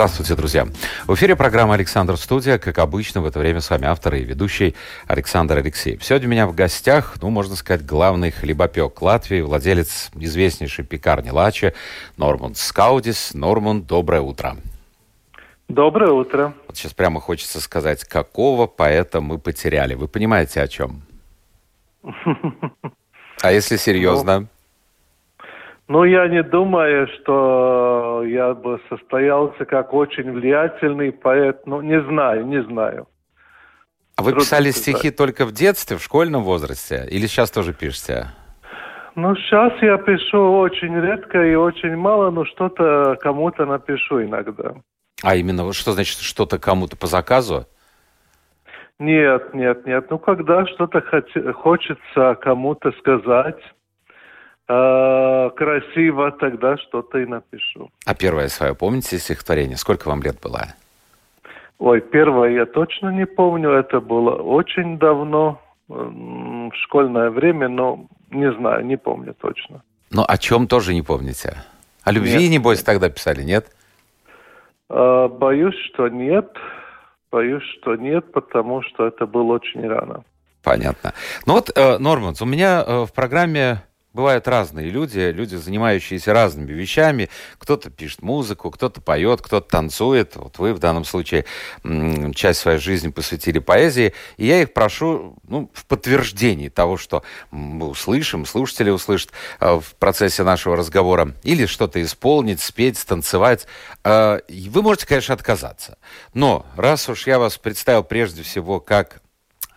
Здравствуйте, друзья. В эфире программа «Александр Студия». Как обычно, в это время с вами автор и ведущий Александр Алексеев. Сегодня у меня в гостях, ну, можно сказать, главный хлебопек Латвии, владелец известнейшей пекарни Лачи Нормунд Скаудис. Нормунд, доброе утро. Доброе утро. Вот сейчас прямо хочется сказать, какого поэта мы потеряли. Вы понимаете, о чем? А если серьезно? Ну, я не думаю, что я бы состоялся как очень влиятельный поэт. Ну, не знаю, не знаю. А вы писали стихи только в детстве, в школьном возрасте? Или сейчас тоже пишете? Ну, сейчас я пишу очень редко и очень мало, но что-то кому-то напишу иногда. А именно, что значит что-то кому-то по заказу? Нет, нет, нет. Ну, когда что-то хочется кому-то сказать, э, красиво, тогда что-то и напишу. А первое свое помните стихотворение? Сколько вам лет было? Ой, первое я точно не помню. Это было очень давно, в школьное время, но не знаю, не помню точно. Ну, о чем тоже не помните? О любви, нет, небось, тогда писали, нет? Э, боюсь, что нет. Боюсь, что нет, потому что это было очень рано. Понятно. Ну вот, э, Норманс, у меня э, в программе Бывают разные люди, люди, занимающиеся разными вещами. Кто-то пишет музыку, кто-то поет, кто-то танцует. Вот вы в данном случае часть своей жизни посвятили поэзии. И я их прошу ну, в подтверждении того, что мы услышим, слушатели услышат э, в процессе нашего разговора, или что-то исполнить, спеть, станцевать. Э, вы можете, конечно, отказаться. Но раз уж я вас представил прежде всего как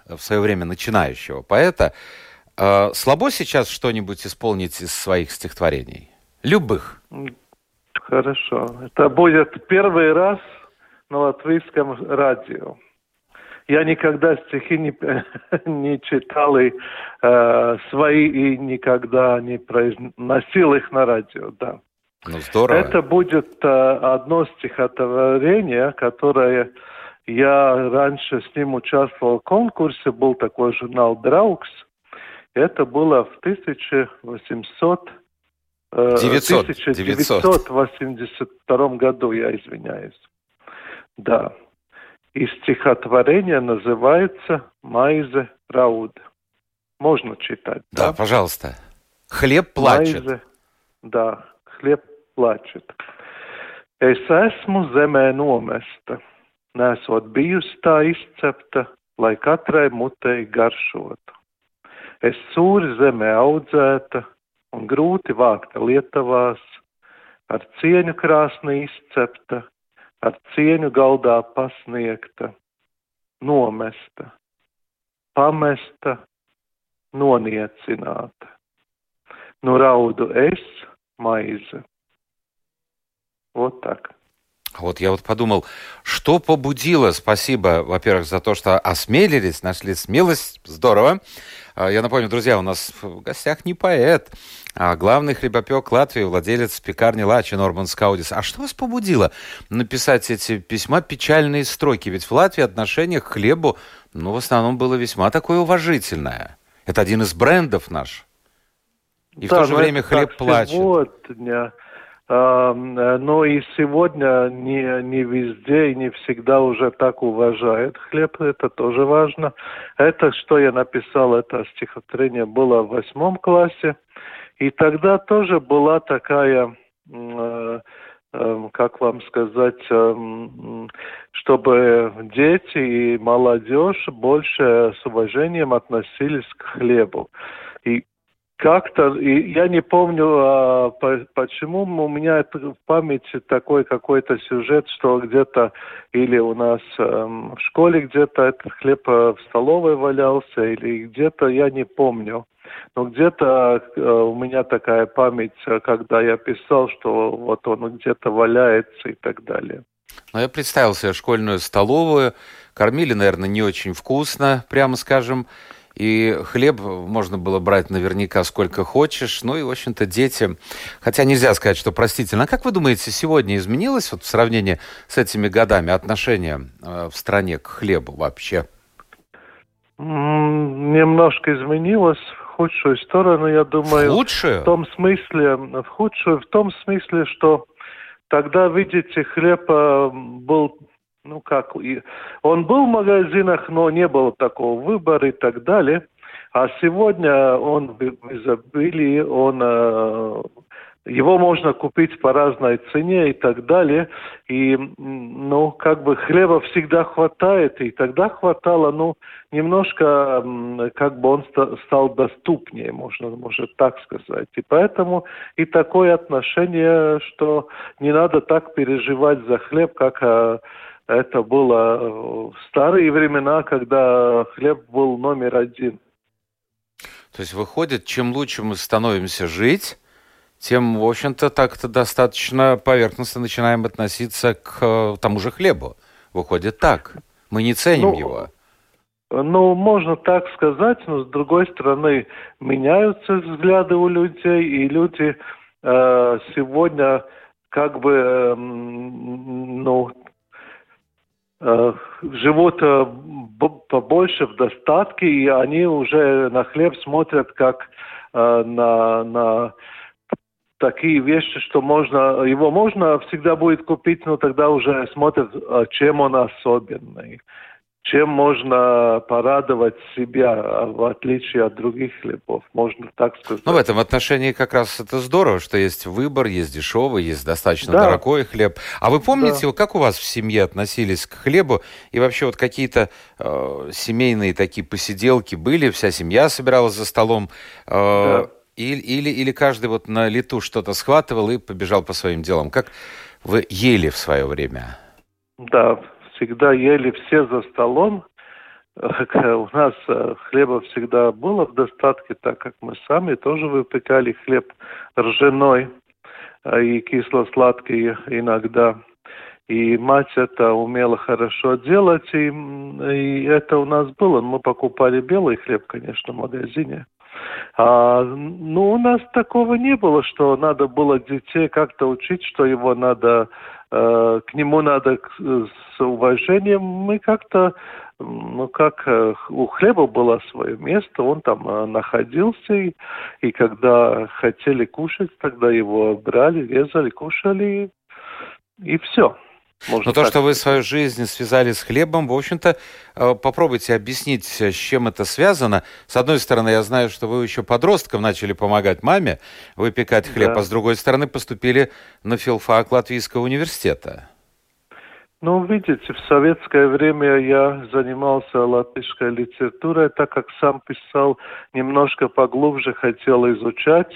в свое время начинающего поэта, Э, слабо сейчас что-нибудь исполнить из своих стихотворений? Любых. Хорошо. Это будет первый раз на латвийском радио. Я никогда стихи не, не читал и э, свои и никогда не произносил их на радио, да. Ну, здорово. Это будет э, одно стихотворение, которое я раньше с ним участвовал в конкурсе, был такой журнал «Драукс», это было в 1800 900, 1982 году, я извиняюсь. Да. И стихотворение называется «Майзе Рауд». Можно читать, да? Да, пожалуйста. «Хлеб плачет». Майзе, да, «Хлеб плачет». Es esmu zemē nomesta, nesot bijusi tā izcepta, lai katrai mutei garšotu. Es sūri zemē audzēta un grūti vākta Lietavās, ar cieņu krāsni izcepta, ar cieņu galdā pasniegta, nomesta, pamesta, noniecināta. Nu raudu es maize. Вот так. Вот я вот подумал, что побудило, спасибо, во-первых, за то, что осмелились, нашли смелость, здорово. А, я напомню, друзья, у нас в гостях не поэт, а главный хлебопек Латвии, владелец пекарни Лачи Норман Скаудис. А что вас побудило написать эти письма, печальные строки? Ведь в Латвии отношение к хлебу, ну, в основном было весьма такое уважительное. Это один из брендов наш. И да, в то же время хлеб плачет. Сегодня но и сегодня не, не везде и не всегда уже так уважают хлеб, это тоже важно. Это, что я написал, это стихотворение было в восьмом классе, и тогда тоже была такая, э, э, как вам сказать, э, чтобы дети и молодежь больше с уважением относились к хлебу. И как-то, я не помню, а, по, почему у меня в памяти такой какой-то сюжет, что где-то или у нас э, в школе где-то этот хлеб э, в столовой валялся, или где-то, я не помню. Но где-то э, у меня такая память, э, когда я писал, что вот он где-то валяется и так далее. Ну, я представил себе школьную столовую. Кормили, наверное, не очень вкусно, прямо скажем. И хлеб можно было брать наверняка сколько хочешь. Ну и, в общем-то, дети... Хотя нельзя сказать, что простительно. А как вы думаете, сегодня изменилось вот в сравнении с этими годами отношение э, в стране к хлебу вообще? Немножко изменилось в худшую сторону, я думаю. В худшую? В том смысле, в худшую, в том смысле, что тогда, видите, хлеб э, был ну как, он был в магазинах, но не было такого выбора и так далее. А сегодня он в изобилии, он, э, его можно купить по разной цене и так далее. И, ну, как бы хлеба всегда хватает, и тогда хватало, ну, немножко, как бы он стал доступнее, можно, может так сказать. И поэтому и такое отношение, что не надо так переживать за хлеб, как э, это было в старые времена, когда хлеб был номер один. То есть выходит, чем лучше мы становимся жить, тем, в общем-то, так-то достаточно поверхностно начинаем относиться к э, тому же хлебу. Выходит так. Мы не ценим ну, его. Ну, можно так сказать, но с другой стороны, меняются взгляды у людей, и люди э, сегодня как бы, э, ну, Э, живут э, побольше в достатке, и они уже на хлеб смотрят как э, на, на такие вещи, что можно, его можно всегда будет купить, но тогда уже смотрят, чем он особенный чем можно порадовать себя, в отличие от других хлебов, можно так сказать. Ну, в этом отношении как раз это здорово, что есть выбор, есть дешевый, есть достаточно да. дорогой хлеб. А вы помните, да. как у вас в семье относились к хлебу? И вообще вот какие-то э, семейные такие посиделки были, вся семья собиралась за столом? Э, да. или, или, или каждый вот на лету что-то схватывал и побежал по своим делам? Как вы ели в свое время? Да, всегда ели все за столом. У нас э, хлеба всегда было в достатке, так как мы сами тоже выпекали хлеб ржаной э, и кисло-сладкий иногда. И мать это умела хорошо делать, и, и это у нас было. Мы покупали белый хлеб, конечно, в магазине. А, ну, у нас такого не было, что надо было детей как-то учить, что его надо Э, к нему надо с уважением. Мы как-то, ну как, э, у хлеба было свое место, он там э, находился, и, и когда хотели кушать, тогда его брали, резали, кушали, и все. Можно Но то, что вы свою жизнь связали с хлебом, в общем-то, э, попробуйте объяснить, с чем это связано. С одной стороны, я знаю, что вы еще подростком начали помогать маме выпекать хлеб, да. а с другой стороны, поступили на филфак Латвийского университета. Ну, видите, в советское время я занимался латышской литературой, так как сам писал, немножко поглубже хотел изучать.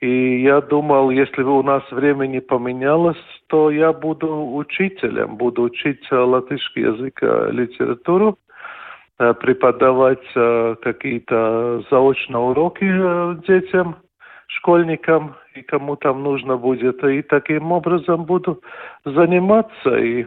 И я думал, если у нас время не поменялось, то я буду учителем, буду учить э, латышский язык, э, литературу, э, преподавать какие-то заочные уроки детям, школьникам, и кому там нужно будет. И таким образом буду заниматься. И,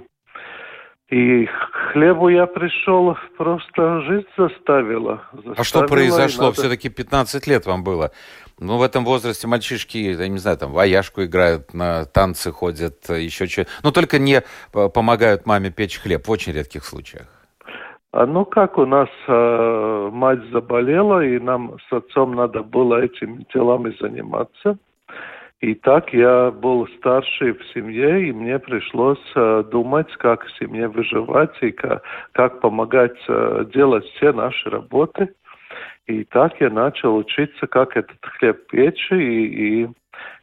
и хлебу я пришел, просто жизнь заставила. заставила а что произошло? Надо... Все-таки 15 лет вам было. Ну, в этом возрасте мальчишки, я не знаю, там, вояшку играют, на танцы ходят, еще что Но только не помогают маме печь хлеб, в очень редких случаях. А ну как, у нас э, мать заболела, и нам с отцом надо было этими делами заниматься. И так я был старший в семье, и мне пришлось э, думать, как в семье выживать и как, как помогать э, делать все наши работы. И так я начал учиться, как этот хлеб печь, и, и,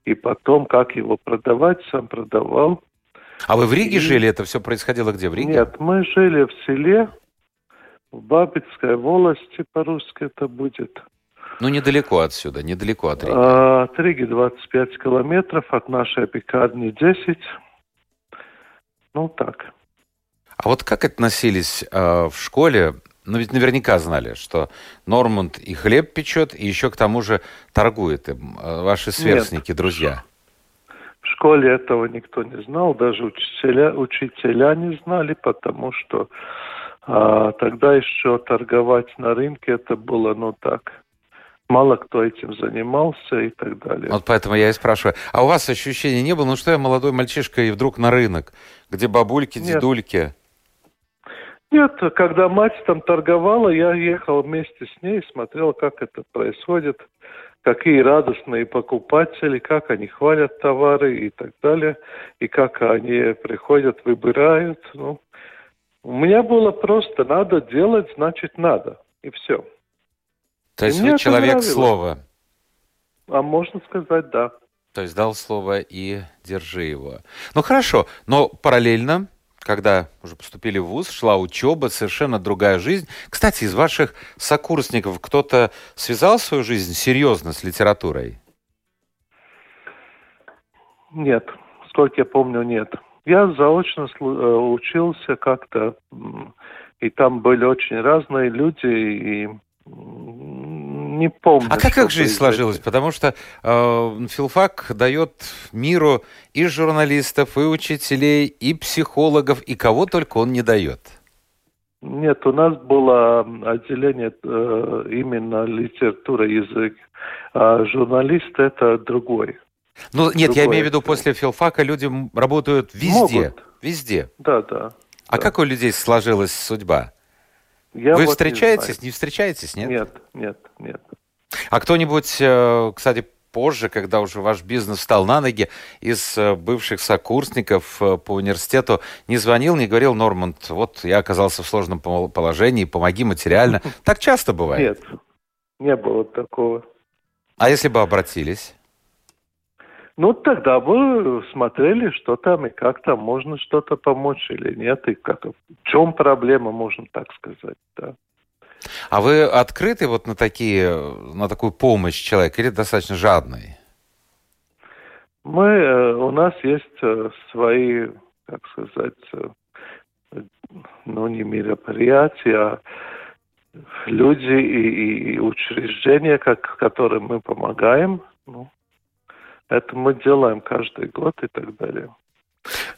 и потом, как его продавать, сам продавал. А вы в Риге и... жили? Это все происходило где, в Риге? Нет, мы жили в селе, в Бабицкой волости, по-русски это будет. Ну, недалеко отсюда, недалеко от Риги. А, от Риги 25 километров, от нашей пекарни 10. Ну, так. А вот как относились э, в школе ну, ведь наверняка знали, что Нормунд и хлеб печет, и еще к тому же торгует им. Э, ваши сверстники, Нет. друзья. В школе этого никто не знал, даже учителя, учителя не знали, потому что А тогда еще торговать на рынке это было, ну так, мало кто этим занимался и так далее. Вот поэтому я и спрашиваю. А у вас ощущения не было, ну что я молодой мальчишка и вдруг на рынок, где бабульки, Нет. дедульки? Нет, когда мать там торговала, я ехал вместе с ней, смотрел, как это происходит, какие радостные покупатели, как они хвалят товары и так далее, и как они приходят, выбирают. Ну, у меня было просто надо делать, значит надо, и все. То есть вы человек слова? А можно сказать, да. То есть дал слово и держи его. Ну хорошо, но параллельно когда уже поступили в ВУЗ, шла учеба, совершенно другая жизнь. Кстати, из ваших сокурсников кто-то связал свою жизнь серьезно с литературой? Нет, сколько я помню, нет. Я заочно э, учился как-то, и там были очень разные люди, и не помню. А как, как жизнь сложилась? Потому что э, филфак дает миру и журналистов, и учителей, и психологов, и кого только он не дает. Нет, у нас было отделение э, именно литература, язык, а журналист это другой. Ну, нет, другой я имею в виду, после филфака люди работают везде. Могут. Везде. Да, да. А да. как у людей сложилась судьба? Я Вы вот встречаетесь, не, не встречаетесь, нет? Нет, нет, нет. А кто-нибудь, э, кстати, позже, когда уже ваш бизнес встал на ноги, из э, бывших сокурсников э, по университету не звонил, не говорил, Норманд, вот я оказался в сложном положении, помоги материально. Так часто бывает? Нет, не было такого. А если бы обратились? Ну, тогда бы смотрели, что там и как там, можно что-то помочь или нет, и как, в чем проблема, можно так сказать, да. А вы открыты вот на такие, на такую помощь человека или достаточно жадный? Мы, э, у нас есть э, свои, как сказать, э, ну, не мероприятия, а люди и, и учреждения, как, которым мы помогаем. Ну, это мы делаем каждый год и так далее.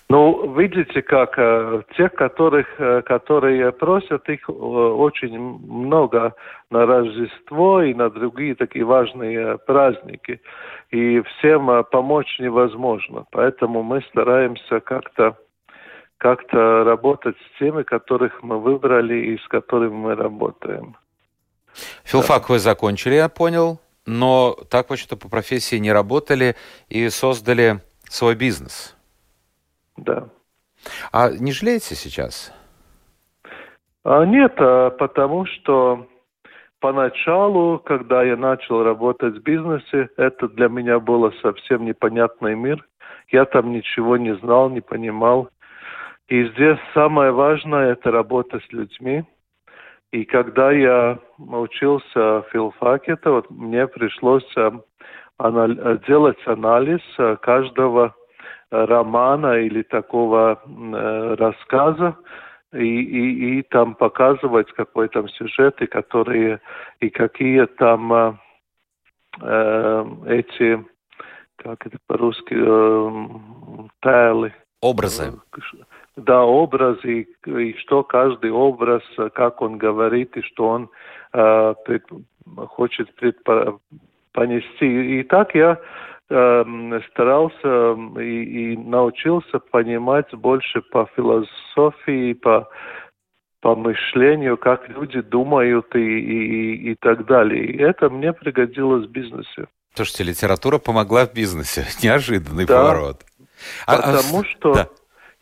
Ну, видите, как э, тех, которых, э, которые просят, их э, очень много на Рождество и на другие такие важные праздники. И всем э, помочь невозможно. Поэтому мы стараемся как-то как-то работать с теми, которых мы выбрали и с которыми мы работаем. Филфак да. вы закончили, я понял но так, в общем-то, по профессии не работали и создали свой бизнес. Да. А не жалеете сейчас? А, нет, а, потому что поначалу, когда я начал работать в бизнесе, это для меня было совсем непонятный мир. Я там ничего не знал, не понимал. И здесь самое важное – это работа с людьми – и когда я учился в филфаке, то вот мне пришлось э, делать анализ э, каждого э, романа или такого рассказа, и, и, и там показывать какой там сюжет, и которые, и какие там э, эти, как это по-русски, э, тайлы. Образы да, образ и, что каждый образ, как он говорит и что он э, пред, хочет предпо, понести. И так я э, старался и, и научился понимать больше по философии, по по мышлению, как люди думают и, и, и так далее. И это мне пригодилось в бизнесе. Слушайте, литература помогла в бизнесе. Неожиданный да, поворот. А, а потому а, что да.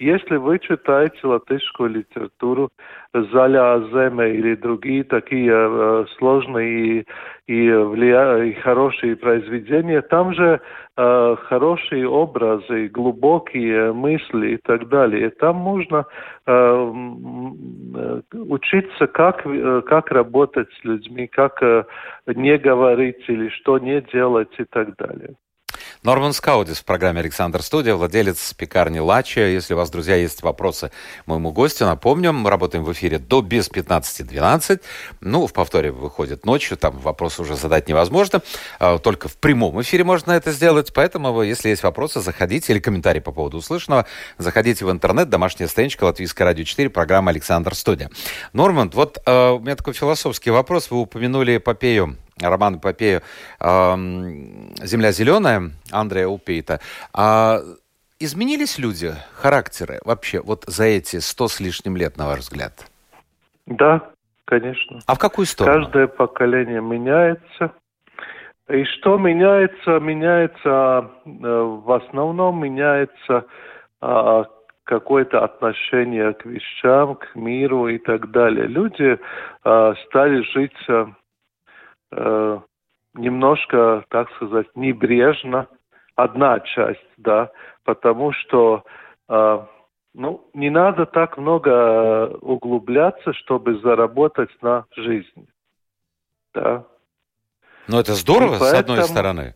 Если вы читаете латышскую литературу, «Заля земля» или другие такие э, сложные и, и, влия... и хорошие произведения, там же э, хорошие образы, глубокие мысли и так далее. Там можно э, э учиться, как, э, как работать с людьми, как э, не говорить или что не делать и так далее. Норман Скаудис в программе «Александр Студия», владелец пекарни «Лача». Если у вас, друзья, есть вопросы моему гостю, напомню, мы работаем в эфире до без 15.12. Ну, в повторе выходит ночью, там вопрос уже задать невозможно. А, только в прямом эфире можно это сделать. Поэтому, если есть вопросы, заходите или комментарии по поводу услышанного, заходите в интернет, домашняя страничка Латвийское радио 4, программа «Александр Студия». Норман, вот э, у меня такой философский вопрос. Вы упомянули эпопею роман эпопею «Земля зеленая» Андрея Упейта. А изменились люди, характеры вообще вот за эти сто с лишним лет, на ваш взгляд? Да, конечно. А в какую сторону? Каждое поколение меняется. И что меняется? Меняется, э, в основном меняется а, какое-то отношение к вещам, к миру и так далее. Люди э, стали жить э, немножко, так сказать, небрежно, одна часть, да, потому что э, ну, не надо так много углубляться, чтобы заработать на жизнь. Да. Но это здорово, поэтому, с одной стороны.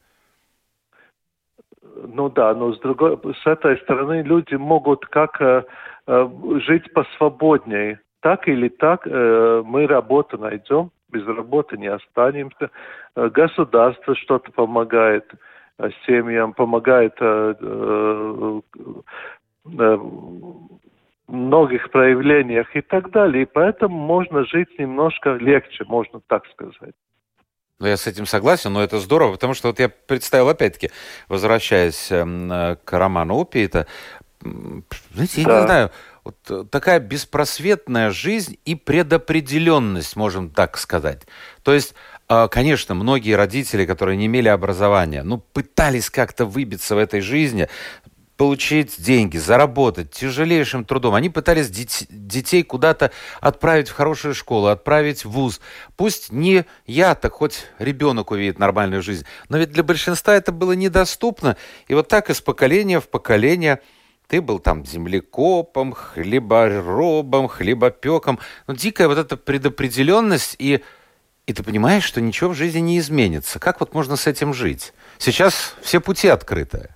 Ну да, но с другой, с этой стороны люди могут как э, э жить посвободнее. Так или так э, мы работу найдем, без работы не останемся. Э, государство что-то помогает э, семьям, помогает э, многих проявлениях и так далее. И поэтому можно жить немножко легче, можно так сказать. Ну, я с этим согласен, но это здорово, потому что вот я представил, опять-таки, возвращаясь э, к роману Упита, знаете, я да. не знаю, вот э, такая беспросветная жизнь и предопределенность, можем так сказать. То есть, э, конечно, многие родители, которые не имели образования, ну, пытались как-то выбиться в этой жизни, получить деньги, заработать тяжелейшим трудом. Они пытались дет- детей куда-то отправить в хорошую школу, отправить в вуз. Пусть не я, так хоть ребенок увидит нормальную жизнь. Но ведь для большинства это было недоступно. И вот так из поколения в поколение ты был там землекопом, хлеборобом, хлебопеком. Ну, дикая вот эта предопределенность, и, и ты понимаешь, что ничего в жизни не изменится. Как вот можно с этим жить? Сейчас все пути открыты.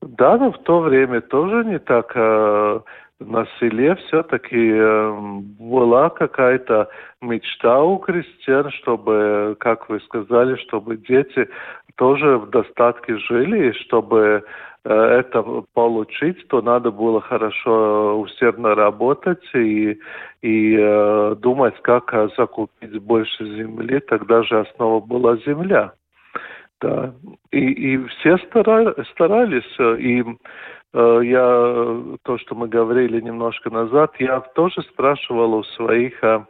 Да, но в то время тоже не так. Э, на селе все-таки э, была какая-то мечта у крестьян, чтобы, как вы сказали, чтобы дети тоже в достатке жили, и чтобы это получить, то надо было хорошо усердно работать и, и э, думать, как закупить больше земли. Тогда же основа была земля. Да. И, и все стара, старались. Э, и э, я, то, что мы говорили немножко назад, я тоже спрашивал у своих э,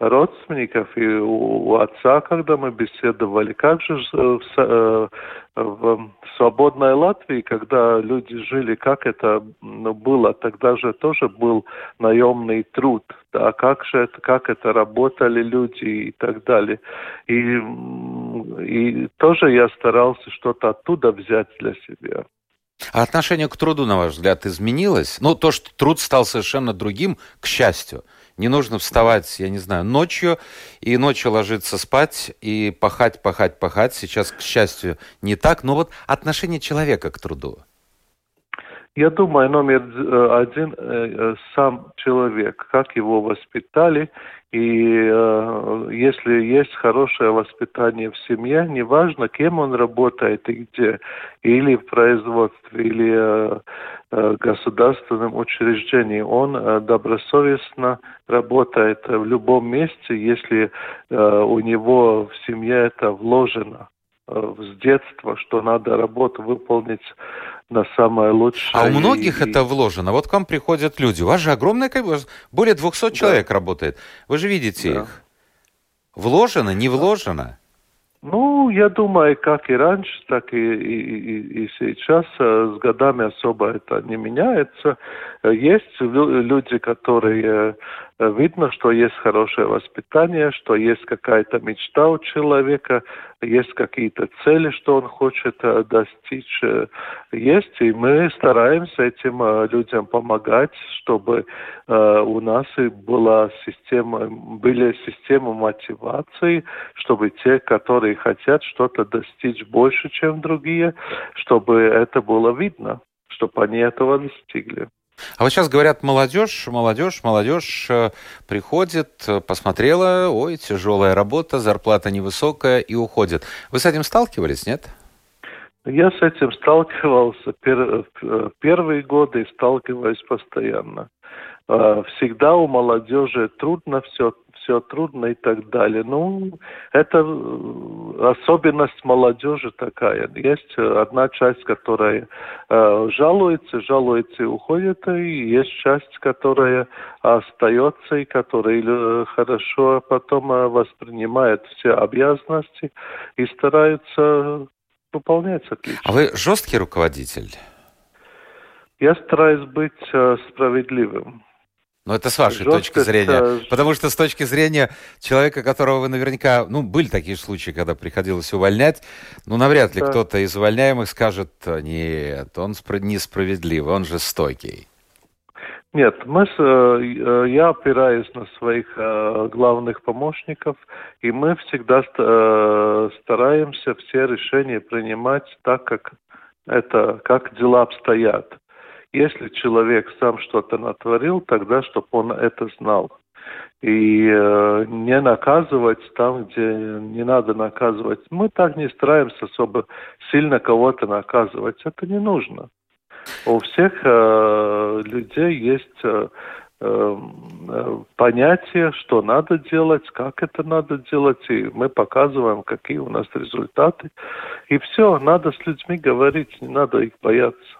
родственников и у, отца, когда мы беседовали, как же в, э, в свободной Латвии, когда люди жили, как это было, тогда же тоже был наемный труд, да, как же это, как это работали люди и так далее. И, и тоже я старался что-то оттуда взять для себя. А отношение к труду, на ваш взгляд, изменилось? Ну, то, что труд стал совершенно другим, к счастью. Не нужно вставать, я не знаю, ночью и ночью ложиться спать и пахать, пахать, пахать. Сейчас, к счастью, не так. Но вот отношение человека к труду. Я думаю, номер э, один э, сам человек, как его воспитали, и э, если есть хорошее воспитание в семье, неважно, кем он работает и где, или в производстве, или э, э, государственном учреждении, он э, добросовестно работает в любом месте, если э, у него в семье это вложено э, с детства, что надо работу выполнить на самое лучшее. А у многих и... это вложено. Вот к вам приходят люди. У вас же огромное более 200 да. человек работает. Вы же видите да. их. Вложено, не вложено? Ну, я думаю, как и раньше, так и, и, и, сейчас э, с годами особо это не меняется. Есть люди, которые э, видно, что есть хорошее воспитание, что есть какая-то мечта у человека, есть какие-то цели, что он хочет э, достичь. Есть, и мы стараемся этим людям помогать, чтобы у нас была система, были системы мотивации, чтобы те, которые хотят что-то достичь больше, чем другие, чтобы это было видно, чтобы они этого достигли. А вот сейчас говорят, молодежь, молодежь, молодежь э, приходит, э, посмотрела, ой, тяжелая работа, зарплата невысокая и уходит. Вы с этим сталкивались, нет? Я с этим сталкивался э, первые годы и сталкиваюсь постоянно. Всегда у молодежи трудно все все трудно и так далее. Ну, это э, особенность молодежи такая. Есть одна часть, которая э, жалуется, жалуется и уходит, и есть часть, которая остается и которая э, хорошо потом э, воспринимает все обязанности и старается выполнять отлично. А вы жесткий руководитель? Я стараюсь быть э, справедливым. Но это с вашей Жестко точки зрения. Это... Потому что с точки зрения человека, которого вы наверняка... Ну, были такие случаи, когда приходилось увольнять. Ну, навряд ли да. кто-то из увольняемых скажет, нет, он несправедливый, он жестокий. Нет, мы, с, э, я опираюсь на своих э, главных помощников, и мы всегда э, стараемся все решения принимать так, как это, как дела обстоят. Если человек сам что-то натворил, тогда чтобы он это знал. И э, не наказывать там, где не надо наказывать. Мы так не стараемся особо сильно кого-то наказывать. Это не нужно. У всех э, людей есть э, э, понятие, что надо делать, как это надо делать, и мы показываем, какие у нас результаты. И все, надо с людьми говорить, не надо их бояться.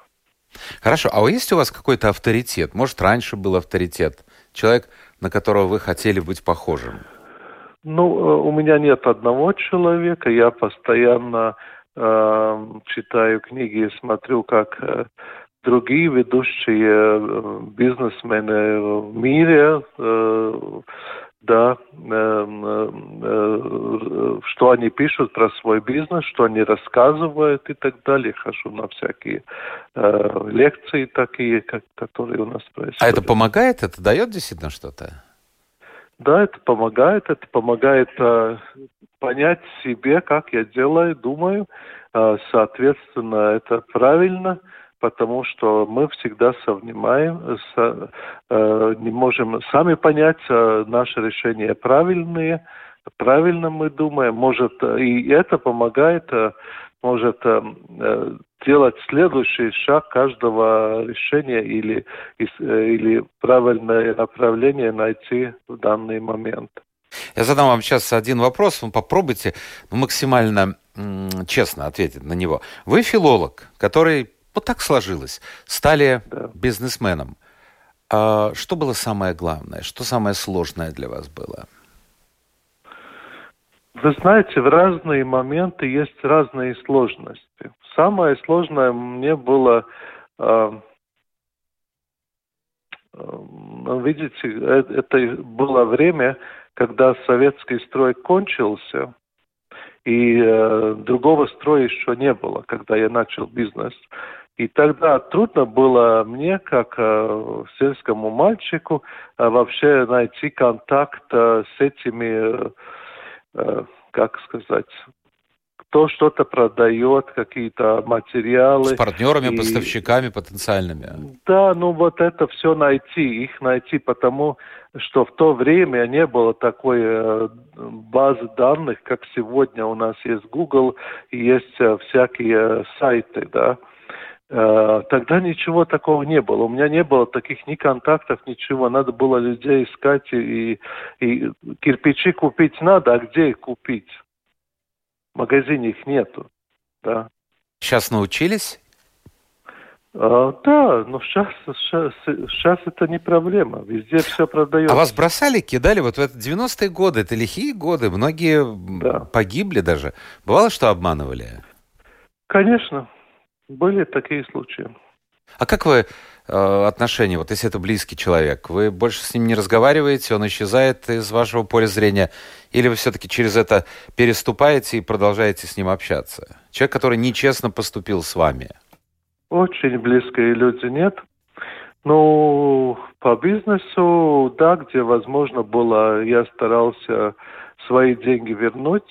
Хорошо, а есть у вас какой-то авторитет? Может, раньше был авторитет? Человек, на которого вы хотели быть похожим? Ну, э, у меня нет одного человека. Я постоянно э, читаю книги и смотрю, как э, другие ведущие э, бизнесмены в мире э, да, эм, э, э, что они пишут про свой бизнес, что они рассказывают и так далее. Хожу на всякие э, лекции такие, как, которые у нас происходят. А это помогает? Это дает действительно что-то? Да, это помогает. Это помогает э, понять себе, как я делаю, думаю. Э, соответственно, это правильно – потому что мы всегда совнимаем, со, э, не можем сами понять, э, наши решения правильные, правильно мы думаем, может, и это помогает, э, может э, э делать следующий шаг каждого решения или, э, или правильное направление найти в данный момент. Я задам вам сейчас один вопрос, вы попробуйте максимально честно ответить на него. Вы филолог, который вот так сложилось. Стали да. бизнесменом. А что было самое главное? Что самое сложное для вас было? Вы знаете, в разные моменты есть разные сложности. Самое сложное мне было, э, э, видите, э, это было время, когда советский строй кончился, и э, другого строя еще не было, когда я начал бизнес. И тогда трудно было мне, как э, сельскому мальчику, э, вообще найти контакт э, с этими, э, э, как сказать, кто что-то продает, какие-то материалы. С партнерами, и... поставщиками потенциальными. Да, ну вот это все найти, их найти, потому что в то время не было такой э, базы данных, как сегодня у нас есть Google есть э, всякие сайты, да. Э, тогда ничего такого не было. У меня не было таких ни контактов, ничего. Надо было людей искать и, и кирпичи купить надо, а где их купить? В магазине их нету. Да. Сейчас научились? А, да, но сейчас, сейчас, сейчас это не проблема. Везде все продается. А вас бросали, кидали вот в это 90-е годы, это лихие годы, многие да. погибли даже. Бывало, что обманывали? Конечно. Были такие случаи. А как вы э, отношения, вот если это близкий человек, вы больше с ним не разговариваете, он исчезает из вашего поля зрения, или вы все-таки через это переступаете и продолжаете с ним общаться? Человек, который нечестно поступил с вами. Очень близкие люди нет. Ну, по бизнесу, да, где возможно было, я старался свои деньги вернуть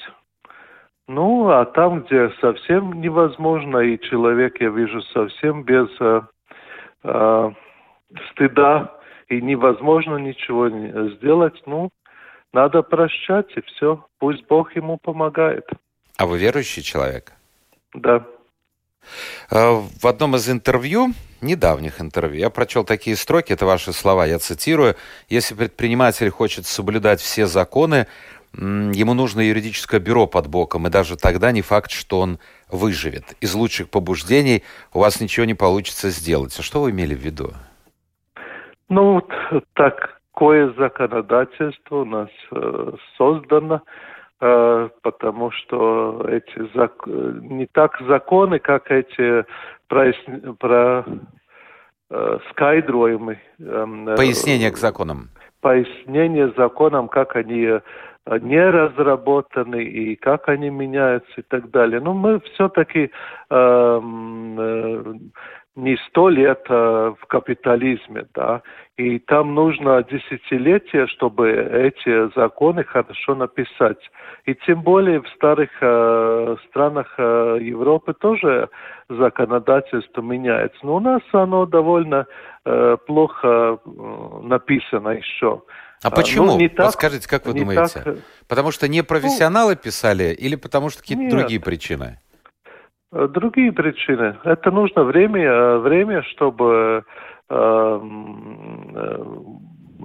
Ну, а там, где совсем невозможно, и человек, я вижу, совсем без э, э, стыда, и невозможно ничего сделать, ну, надо прощать, и все. Пусть Бог ему помогает. А вы верующий человек? Да. Э, в одном из интервью, недавних интервью, я прочел такие строки, это ваши слова, я цитирую. «Если предприниматель хочет соблюдать все законы, ему нужно юридическое бюро под боком, и даже тогда не факт, что он выживет. Из лучших побуждений у вас ничего не получится сделать. А что вы имели в виду? Ну, такое законодательство у нас э, создано, э, потому что эти зак... не так законы, как эти про, про э, скайдруемы. Э, Пояснение к законам. Пояснение законам, как они э, не разработаны и как они меняются и так далее. Но мы все-таки эм, э, не сто лет э, в капитализме, да, и там нужно десятилетия, чтобы эти законы хорошо написать. И тем более в старых э, странах э, Европы тоже законодательство меняется. Но у нас оно довольно э, плохо э, написано еще. А, а почему? Ну, не так, вот скажите, как вы думаете? Так... Э, потому что не профессионалы ну, писали или потому что какие-то другие причины? Э, другие причины. Это нужно время, э, время, чтобы э,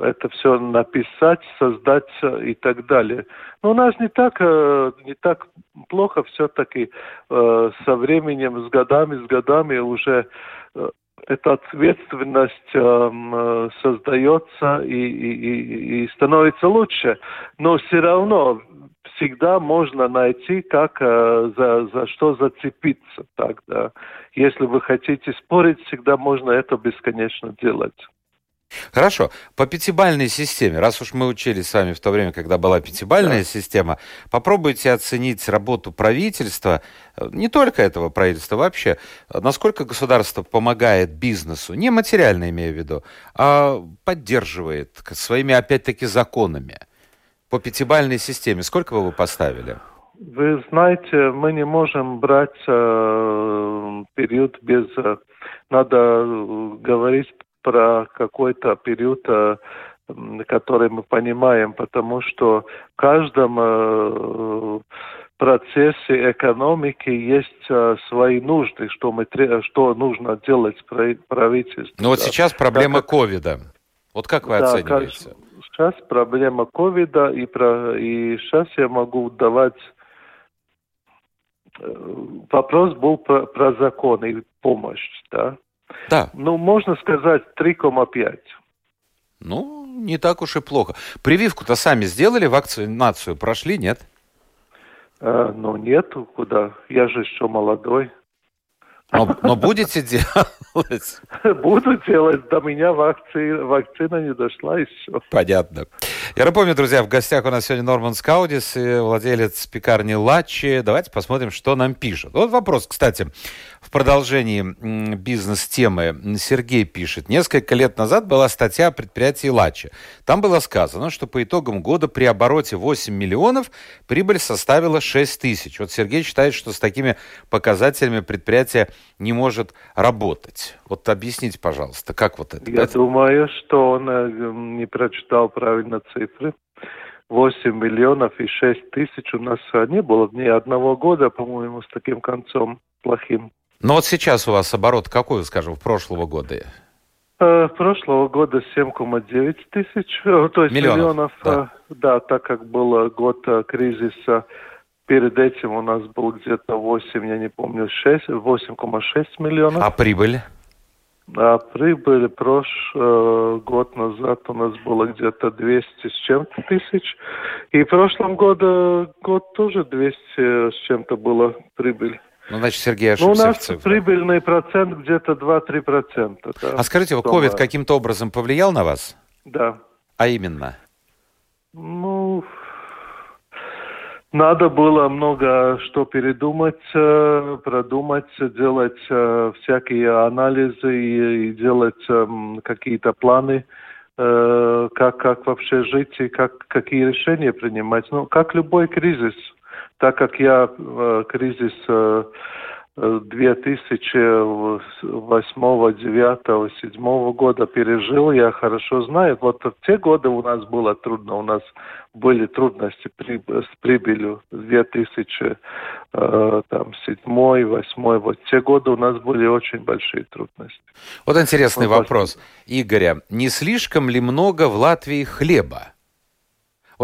это все написать, создать и так далее. Но у нас не так, не так плохо все-таки со временем, с годами, с годами уже эта ответственность э, создается и, и, и становится лучше. Но все равно всегда можно найти, как э, за, за что зацепиться. Так, да. Если вы хотите спорить, всегда можно это бесконечно делать. Хорошо. По пятибальной системе, раз уж мы учились с вами в то время, когда была пятибальная да. система, попробуйте оценить работу правительства, э, не только этого правительства вообще, насколько государство помогает бизнесу, не материально имею в виду, а поддерживает своими, опять-таки, законами – по пятибальной системе сколько бы вы поставили? Вы знаете, мы не можем брать э, период без... Э, надо говорить про какой-то период, э, который мы понимаем, потому что в каждом э, процессе экономики есть э, свои нужды, что, мы, что нужно делать правительству. Ну вот сейчас проблема ковида. Вот как вы да, оцениваете? Как, сейчас проблема ковида, и, про, и сейчас я могу давать... Вопрос был про, про закон и помощь, да? Да. Ну, можно сказать 3,5. Ну, не так уж и плохо. Прививку-то сами сделали, вакцинацию прошли, нет? А, ну, нет, куда? Я же еще молодой. Но, но будете делать? Буду делать. До меня вакцина, вакцина не дошла еще. Понятно. Я напомню, друзья, в гостях у нас сегодня Норман Скаудис, владелец пекарни Лачи. Давайте посмотрим, что нам пишут. Вот вопрос, кстати, в продолжении бизнес-темы Сергей пишет. Несколько лет назад была статья о предприятии Лачи. Там было сказано, что по итогам года при обороте 8 миллионов прибыль составила 6 тысяч. Вот Сергей считает, что с такими показателями предприятие не может работать. Вот объясните, пожалуйста, как вот это? Я это... думаю, что он э, не прочитал правильно цифры. 8 миллионов и 6 тысяч у нас не было ни одного года, по-моему, с таким концом плохим. Но вот сейчас у вас оборот какой, скажем, в прошлого года? Э, прошлого года 7,9 тысяч, э, то есть миллионов, миллионов да. да, так как был год кризиса Перед этим у нас был где-то 8, я не помню, 6, 8,6 миллионов. А прибыль? А прибыль прошлый э, год назад у нас было где-то 200 с чем-то тысяч. И в прошлом году год тоже 200 с чем-то было прибыль. Ну, значит, Сергей ошибся ну, у нас прибыльный процент где-то 2-3%. Да, а скажите, ковид каким-то образом повлиял на вас? Да. А именно? Ну, надо было много что передумать, э, продумать, делать э, всякие анализы и делать эм, какие-то планы, э, как, как вообще жить и как, какие решения принимать. Ну, как любой кризис. Так как я э, кризис э, 2008, 2009, 2007 года пережил, я хорошо знаю. Вот в те годы у нас было трудно, у нас были трудности при, с прибылью 2007, 2008, вот те годы у нас были очень большие трудности. Вот интересный вот, вопрос. Игоря, не слишком ли много в Латвии хлеба?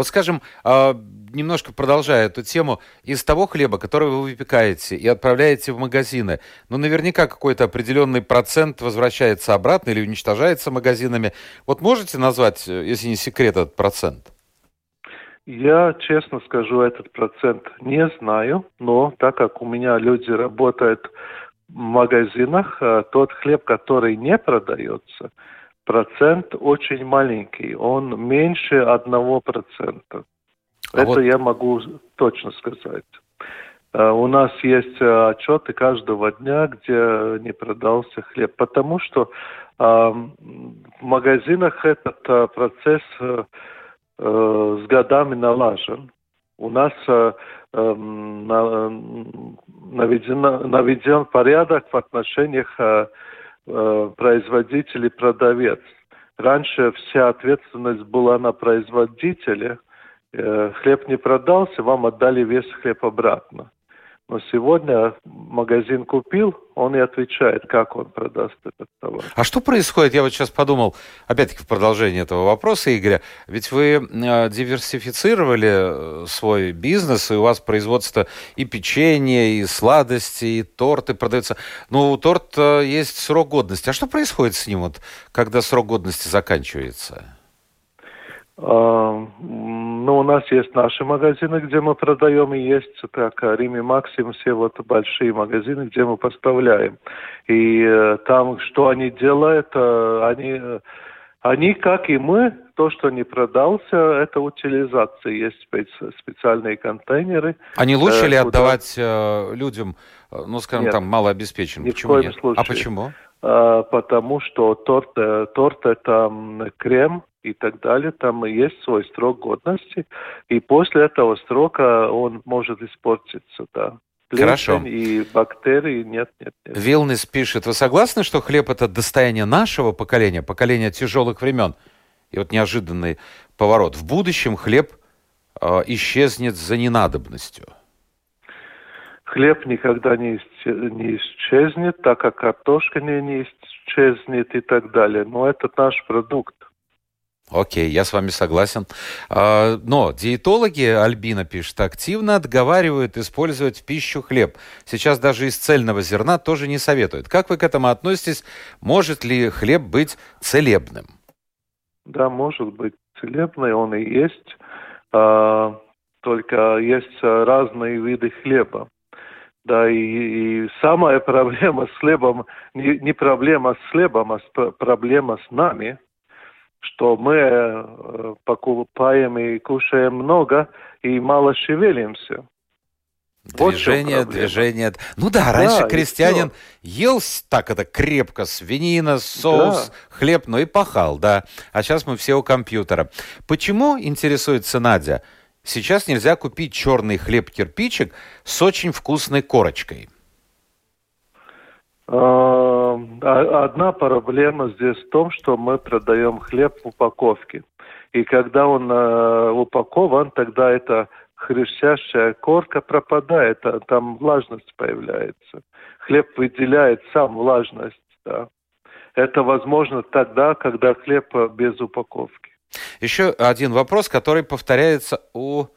Вот скажем, а, немножко продолжая эту тему, из того хлеба, который вы выпекаете и отправляете в магазины, ну, наверняка какой-то определенный процент возвращается обратно или уничтожается магазинами. Вот можете назвать, э, если не секрет, этот процент? Я, честно скажу, этот процент не знаю, но так как у меня люди работают в магазинах, э, тот хлеб, который не продается, процент очень маленький, он меньше одного процента. А Это вот... я могу точно сказать. Э, у нас есть э, отчеты каждого дня, где не продался хлеб, потому что э, в магазинах этот процесс с годами налажен. У нас наведен, наведен порядок в отношениях производитель-продавец. Раньше вся ответственность была на производителя – Э, хлеб не продался, вам отдали весь хлеб обратно. Но сегодня магазин купил, он и отвечает, как он продаст этот товар. А что происходит? Я вот сейчас подумал, опять-таки в продолжение этого вопроса, Игоря, ведь вы э, диверсифицировали э, свой бизнес, и у вас производство и печенье, и сладости, и торты продаются. Но у торта есть срок годности. А что происходит с ним, вот, когда срок годности заканчивается? А, ну, у нас есть наши магазины, где мы продаем, и есть так, Риме Максим, все вот большие магазины, где мы поставляем. И э, там, что они делают, э, они, они, как и мы, то, что не продался, это утилизация. Есть специ специальные контейнеры. А не лучше э, ли куда... отдавать э, людям, э, ну, скажем, Нет, там, малообеспеченным? Ни почему в коем нет? Случае. А почему? А, потому что торт, торт это крем, и так далее. Там есть свой срок годности, и после этого срока он может испортиться, да. Плесень Хорошо. И бактерии нет, нет, нет. Вилнес пишет, вы согласны, что хлеб это достояние нашего поколения, поколения тяжелых времен? И вот неожиданный поворот. В будущем хлеб э, исчезнет за ненадобностью. Хлеб никогда не, не исчезнет, так как картошка не, не исчезнет и так далее. Но это наш продукт. Окей, я с вами согласен. А, но диетологи, Альбина пишет, активно отговаривают использовать в пищу хлеб. Сейчас даже из цельного зерна тоже не советуют. Как вы к этому относитесь? Может ли хлеб быть целебным? Да, может быть целебный, он и есть. А, только есть разные виды хлеба. Да, и, и самая проблема с хлебом, не, не проблема с хлебом, а проблема с нами – что мы э, покупаем и кушаем много и мало шевелимся. Движение, вот движение. Ну да, раньше да, крестьянин ел так это крепко, свинина, соус, да. хлеб, ну и пахал, да. А сейчас мы все у компьютера. Почему, интересуется Надя, сейчас нельзя купить черный хлеб-кирпичик с очень вкусной корочкой? А, а, одна проблема здесь в том, что мы продаем хлеб в упаковке. И когда он э, упакован, тогда эта хрустящая корка пропадает, а там влажность появляется. Хлеб выделяет сам влажность. Да. Это возможно тогда, когда хлеб без упаковки. Еще один вопрос, который повторяется у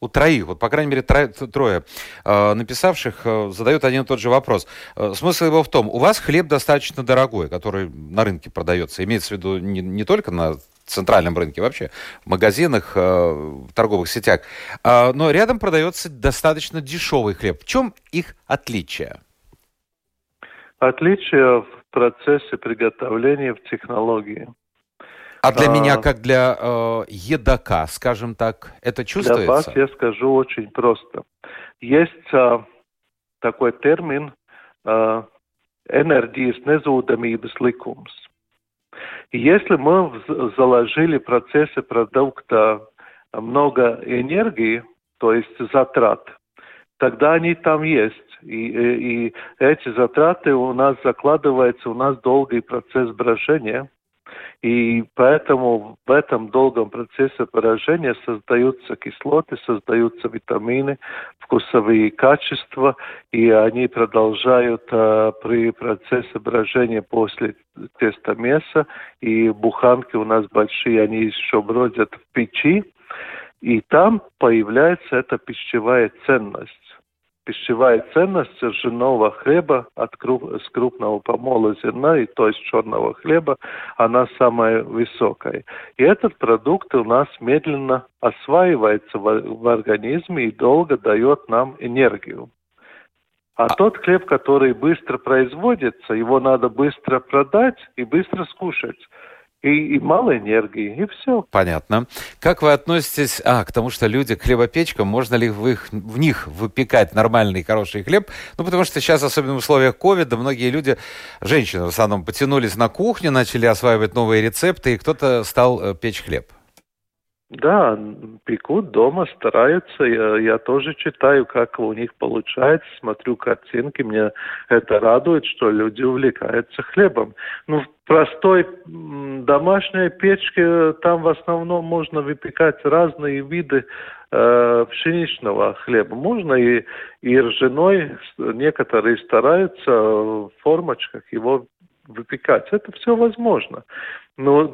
у троих, вот по крайней мере тро, трое э, написавших э, задают один и тот же вопрос. Э, смысл его в том, у вас хлеб достаточно дорогой, который на рынке продается, имеется в виду не, не только на центральном рынке вообще, в магазинах, э, в торговых сетях, э, но рядом продается достаточно дешевый хлеб. В чем их отличие? Отличие в процессе приготовления в технологии. А для а, меня, как для э, едока, скажем так, это чувствуется? Для вас я скажу очень просто. Есть э, такой термин э, энергijas nezūdamības likums. Если мы заложили в процессе продукта много энергии, то есть затрат, тогда они там есть. И, и, и эти затраты у нас закладываются, у нас долгий процесс брожения. И поэтому в этом долгом процессе поражения создаются кислоты, создаются витамины, вкусовые качества, и они продолжают э, при процессе брожения после теста мяса. И буханки у нас большие, они еще бродят в печи, и там появляется эта пищевая ценность пищевая ценность ржаного хлеба от круп, с крупного помола зерна, и, то есть черного хлеба, она самая высокая. И этот продукт у нас медленно осваивается в, в организме и долго дает нам энергию. А, а тот хлеб, который быстро производится, его надо быстро продать и быстро скушать и, и мало энергии, и все. Понятно. Как вы относитесь а, к тому, что люди к хлебопечкам, можно ли в, их, в них выпекать нормальный хороший хлеб? Ну, потому что сейчас, особенно в условиях ковида, многие люди, женщины в основном, потянулись на кухню, начали осваивать новые рецепты, и кто-то стал э, печь хлеб. Да, пекут дома, стараются. Я, я тоже читаю, как у них получается, смотрю картинки. Мне это радует, что люди увлекаются хлебом. Ну, в простой домашней печке там в основном можно выпекать разные виды э, пшеничного хлеба. Можно и, и ржаной. Некоторые стараются в формочках его выпекать. Это все возможно. Но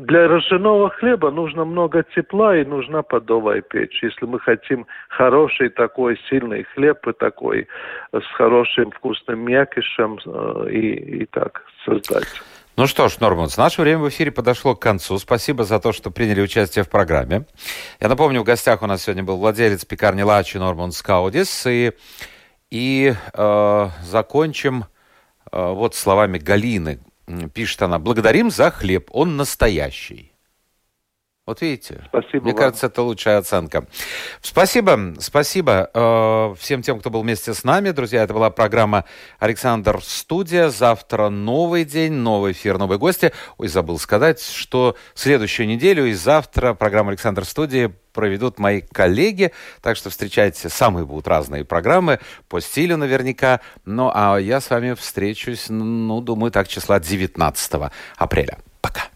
для ржаного хлеба нужно много тепла и нужна подовая печь. Если мы хотим хороший такой сильный хлеб и такой с хорошим вкусным мякишем э, и, и так создать. Ну что ж, Норманс, наше время в эфире подошло к концу. Спасибо за то, что приняли участие в программе. Я напомню, в гостях у нас сегодня был владелец пекарни Лачи Норман Скаудис. И, и э, закончим э, вот словами Галины, пишет она, благодарим за хлеб, он настоящий. Вот видите, спасибо мне вам. кажется, это лучшая оценка. Спасибо, спасибо э, всем тем, кто был вместе с нами. Друзья, это была программа «Александр Студия». Завтра новый день, новый эфир, новые гости. Ой, забыл сказать, что следующую неделю и завтра программа «Александр Студия» проведут мои коллеги. Так что встречайте, самые будут разные программы, по стилю наверняка. Ну, а я с вами встречусь, ну, думаю, так, числа 19 апреля. Пока.